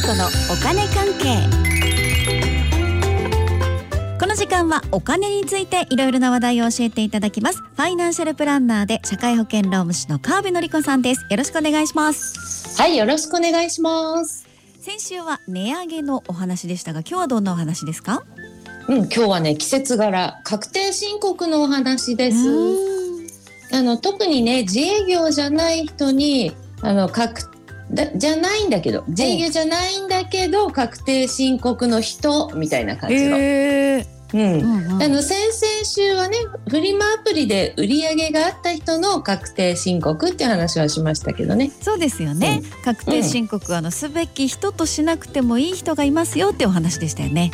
理子のお金関係この時間はお金についていろいろな話題を教えていただきます。ファイナンシャルプランナーで社会保険労務士の川辺典子さんです。よろしくお願いします。はい、よろしくお願いします。先週は値上げのお話でしたが今日はどんなお話ですか？うん、今日はね、季節柄。確定申告のお話です。あの特にね、自営業じゃない人にあの確だじゃないんだけど、自営業じゃないんだけど確定申告の人みたいな感じの。うん。うんうん。あの先々週はねフリマアプリで売り上げがあった人の確定申告っていう話はしましたけどね。そうですよね、確定申告はあのすべき人としなくてもいい人がいますよってお話でしたよね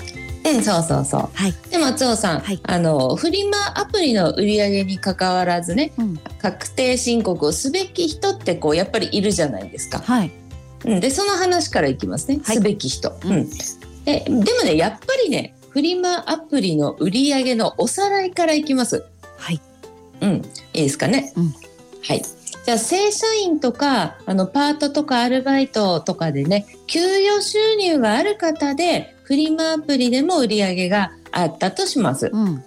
うん、そうそうそう。はい、で松尾さん、はいあのフリマアプリの売り上げに関わらずねうん、確定申告をすべき人ってこうやっぱりいるじゃないですか。はいうん、でその話からいきますね。はいすべき人。うんうん。ででもねやっぱりねフリマアプリの売り上げのおさらいからいきます。はいうん、いいですかね。うんはい。じゃあ正社員とかあのパートとかアルバイトとかでね給与収入がある方でフリマアプリでも売り上げがあったとします。うん。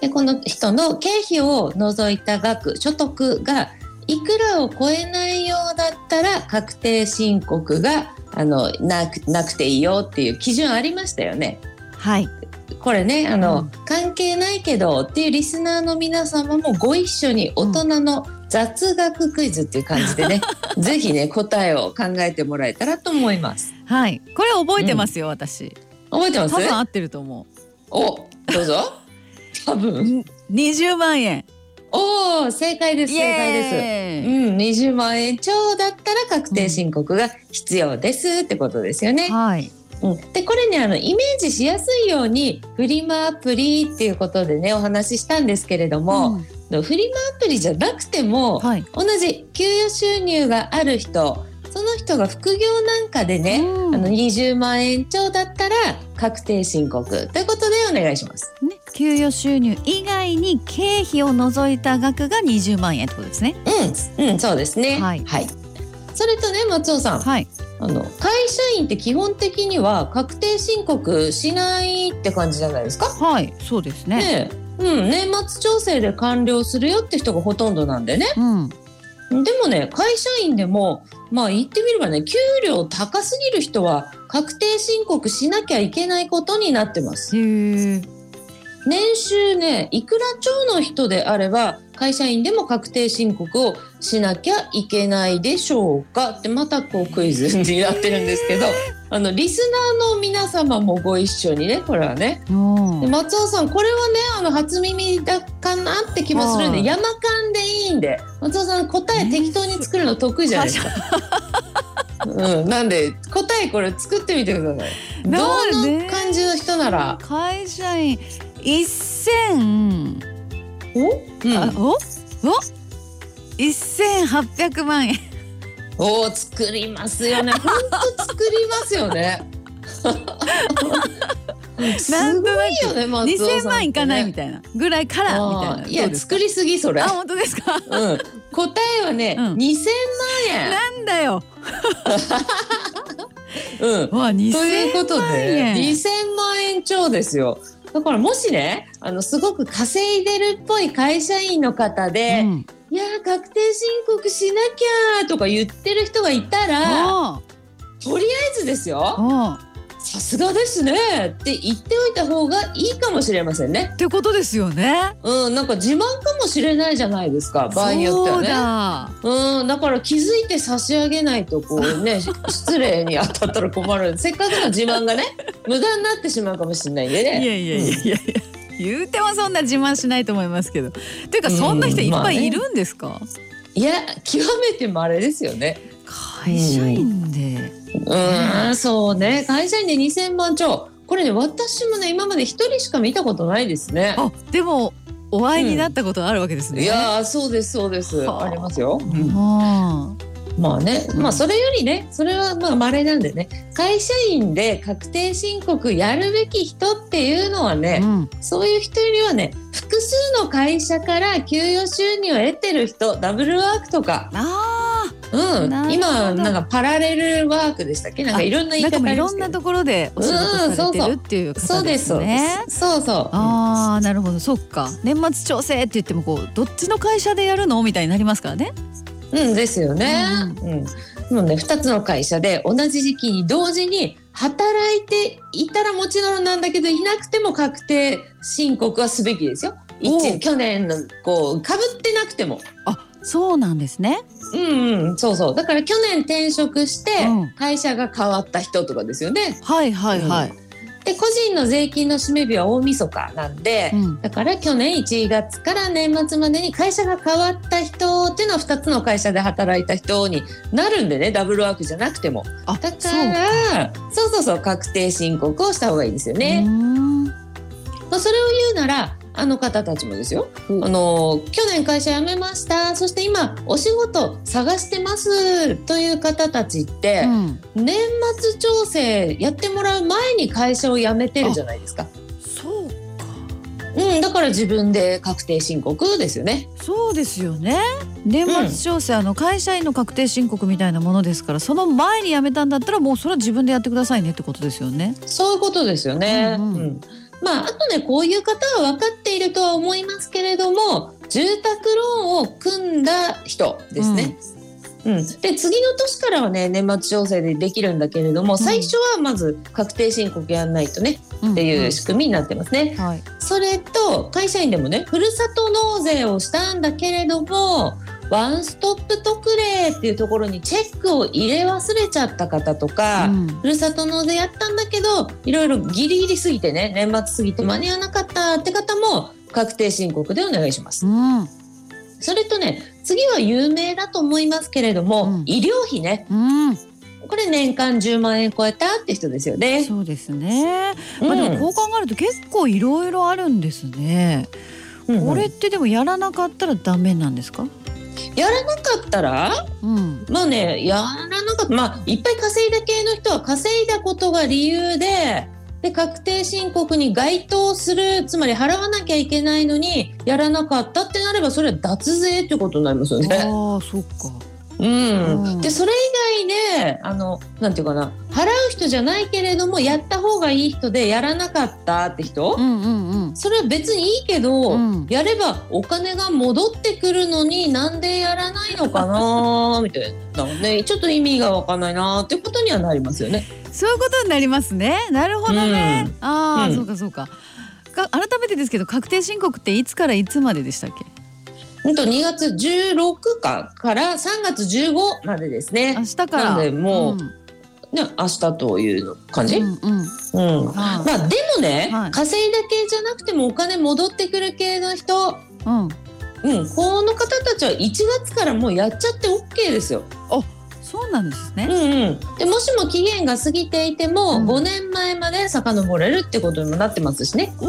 でこの人の経費を除いた額所得がいくらを超えないようだったら確定申告があのなくなくていいよっていう基準ありましたよね。はい。これねあの、うん。関係ないけどっていうリスナーの皆様もご一緒に大人の雑学クイズっていう感じでね、ぜひね答えを考えてもらえたらと思います。はい。これ覚えてますよ、私覚えてます？多分合ってると思おどうぞ。多 う分。20万円おお正解です正解です。うん、20万円超だったら確定申告が必要ですってことですよね。はいうん、でこれねあのイメージしやすいようにフリマアプリっていうことでねお話ししたんですけれども、うんフリマアプリじゃなくても、はい同じ給与収入がある人その人が副業なんかでね、うん。あの20万円超だったら確定申告ということでお願いします。ね、給与収入以外に経費を除いた額が20万円ってことですね。うん、うん、そうですね。はい。それとね松尾さん、はい。あの会社員って基本的には確定申告しないって感じじゃないですか？はいそうですね。ねえ。うん、年末調整で完了するよって人がほとんどなんでね。うん。でもね会社員でもまあ言ってみればね給料高すぎる人は確定申告しなきゃいけないことになってます。年収ねいくら超の人であれば会社員でも確定申告をしなきゃいけないでしょうかってまたこうクイズになってるんですけど あのリスナーの皆様もご一緒にねこれはね松尾さんこれはねあの初耳だかなって気もするんではい山間でいいんで松尾さん答え適当に作るの得意じゃないですか。うん、なんで答えこれ作ってみてください。どなんでの感じの人なら、会社員。一千。お、うん、あお？お？一千八百万円。おー作りますよね。本当作りますよね。すなんとなく。ごいよね、松二尾さんってね。千万いかないみたいな。ぐらいからみたいあな。ーいや作りすぎそれ。あ本当ですか？うん、答えはね、うん。二千万円。なんだよ。うん。という千ことで万円2000万円超ですよ。だからもしねあのすごく稼いでるっぽい会社員の方で、うん。いやー確定申告しなきゃーとか言ってる人がいたらあとりあえずですよ。あさすがですね。って言っておいた方がいいかもしれませんね。ってことですよね。うん、なんか自慢かもしれないじゃないですか。場合によってはね。だ。うん、だから気づいて差し上げないとこうね 失礼に当たったら困る。せっかくの自慢がね無駄になってしまうかもしれないんでね。いやいやいやいや。言うてもそんな自慢しないと思いますけど。ていうかそんな人いっぱいいるんですか、いや極めて稀ですよね。会社員で、うん、そうね。会社員で2000万超。これね私もね今まで一人しか見たことないですね。あでもお会いになったことあるわけですね、いやーそうですそうです。はあ。ありますよ。あまあね、まあそれよりねそれはまあ稀なんでね。会社員で確定申告やるべき人っていうのはあね、うん。そういう人よりはね複数の会社から給与収入を得てる人ダブルワークとか。あうん今なんかパラレルワークでしたっけ？なんかいろんな言い方いろんなところでお仕事されてるっていう方でそうですそうですね。すそうそうああなるほどそっか年末調整って言ってもこうどっちの会社でやるの？みたいになりますからね。うんですよね。うん。もうね2つの会社で同じ時期に同時に働いていたらもちろんなんだけどいなくても確定申告はすべきですよ。一去年のこう被ってなくても。あそうなんですね。うんうんそうそうだから去年転職してうん会社が変わった人とかですよね。はいはいはい。で個人の税金の締め日は大晦日なんで、うんだから去年1月から年末までに会社が変わった人っていうのは2つの会社で働いた人になるんでねダブルワークじゃなくてもあだからそうそうそう確定申告をした方がいいですよね。んまあ、それを言うならあの方たちもですよおあの去年会社辞めましたそして今お仕事探してますという方たちって、うん年末調整やってもらう前に会社を辞めてるじゃないですか。そうかうん、だから自分で確定申告ですよね。そうですよね。年末調整、あの会社員の確定申告みたいなものですからその前に辞めたんだったらもうそれは自分でやってくださいねってことですよね。そういうことですよね。ううんんうんまあ、あとね、こういう方は分かっているとは思いますけれども、住宅ローンを組んだ人ですね。うん、で次の年からはね年末調整でできるんだけれども最初はまず確定申告やんないとね、うんっていう仕組みになってますね。うんはい。それと会社員でもねふるさと納税をしたんだけれどもワンストップ特例っていうところにチェックを入れ忘れちゃった方とか、うんふるさと納税やったんだけどいろいろギリギリすぎてね年末すぎて間に合わなかったって方も確定申告でお願いします。うんそれとね次は有名だと思いますけれども、うん医療費ねうん、これ年間10万円超えたって人ですよね。そうですね。うんまあでもこう考えると結構いろいろあるんですね。うんうんこれってでもやらなかったらダメなんですか？やらなかったらうん。まあねやらなかったまあいっぱい稼いだ系の人は稼いだことが理由でで確定申告に該当するつまり払わなきゃいけないのにやらなかったってなればそれは脱税ってことになりますよね。ああ、そっか。うんうんでそれ以外であのなんていうかな払う人じゃないけれどもやった方がいい人でやらなかったって人、うんうんうん。それは別にいいけど、うんやればお金が戻ってくるのになんでやらないのかな みたいなねちょっと意味がわかんないなってことにはなりますよね。そういうことになりますね。なるほどね。うんああ、うんそうかそうか。か改めてですけど確定申告っていつからいつまででしたっけ？ほんと2月16かから3月15までですね明。日から。なんでもううんね明日という感じ、うんうん。うんはまあでもね、はい稼いだ系じゃなくてもお金戻ってくる系の人、うん。うん、この方たちは1月からもうやっちゃって OK ですよ。そうなんですね。うんうん、でもしも期限が過ぎていても、うん5年前まで遡れるってことにもなってますしね。お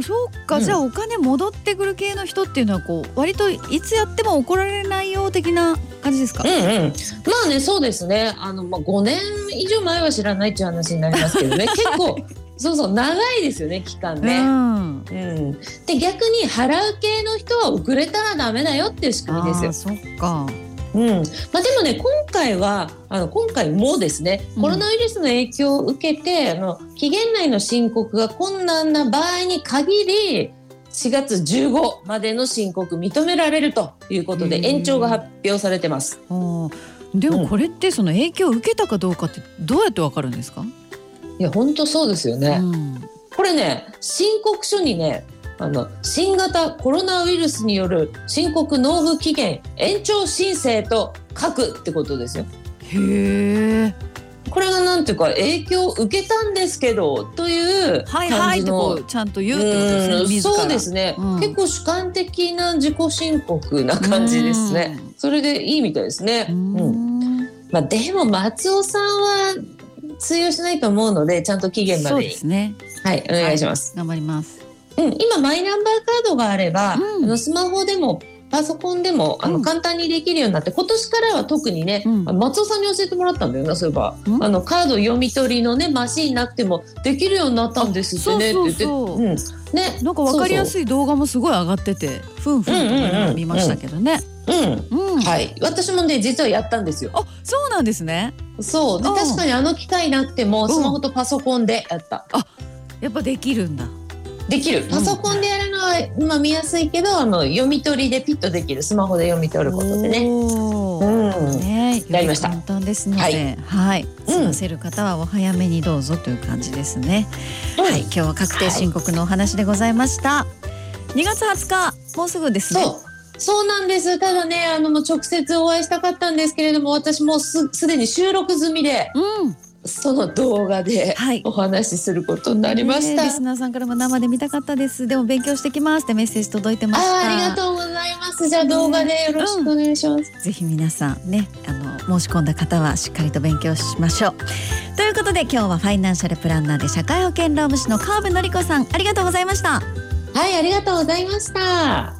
お、そうか、うんじゃあお金戻ってくる系の人っていうのはこう割といつやっても怒られないよ的な感じですか？うん。うん、まあねそうですねあの、まあ、5年以上前は知らないっていう話になりますけどね 結構そうそう長いですよね期間ね。うん。うん、で逆に払う系の人は遅れたらダメだよっていう仕組みですよ。そっか。うん、まあでもね今回はあの今回もですねうんコロナウイルスの影響を受けて、あの期限内の申告が困難な場合に限り4月15までの申告認められるということで延長が発表されてます。でもこれってその影響を受けたかどうかってどうやってわかるんですか？いや本当そうですよね。うん。これね申告書にねあの新型コロナウイルスによる申告納付期限延長申請と書くってことですよ。へえ。これがなんていうか影響を受けたんですけどというはいはいって感じのこうちゃんと言うってことですね。そうですね、うん結構主観的な自己申告な感じですね。うんそれでいいみたいですね。ううんん。まあでも松尾さんは通用しないと思うのでちゃんと期限まそうでにですね。はいお願いします。頑張ります。うん、今マイナンバーカードがあれば、うん。あのスマホでもパソコンでもあのうん。簡単にできるようになって今年からは特にね、うん。あ松尾さんに教えてもらったんだよなそういえば、うん。あのカード読み取りのねマシーンなくてもできるようになったんですってねって言ってそうん。ね。なんかわかりやすい動画もすごい上がってて、ふんふんとか今見ましたけどね。うん、うん。はい。私もね実はやったんですよ。あ、そうなんですね。そう。でうん。確かにあの機械なくてもん。スマホとパソコンでやった。やっぱできるんだ。できる。パソコンでやるのはまあ見やすいけどあの読み取りでピッとできるスマホで読み取ることでね。おうーん。ね、やりましたよ簡単ですので、は、はいうん済ませる方はお早めにどうぞという感じですね。はい、今日は確定申告のお話でございました。2月20日、もうすぐですね。そう。そうなんです。ただね、あの、もう直接お会いしたかったんですけれども、私もうす、すでに収録済みで、うん、その動画ではいお話しすることになりました。ねリスナーさんからも生で見たかったです。でも勉強してきますってメッセージ届いてました。ありがとうございます。じゃあ動画でよろしくお願いします。ぜひ皆さんねあの申し込んだ方はしっかりと勉強しましょうということで今日はファイナンシャルプランナーで社会保険労務士の川辺典子さんありがとうございましたはい、ありがとうございました。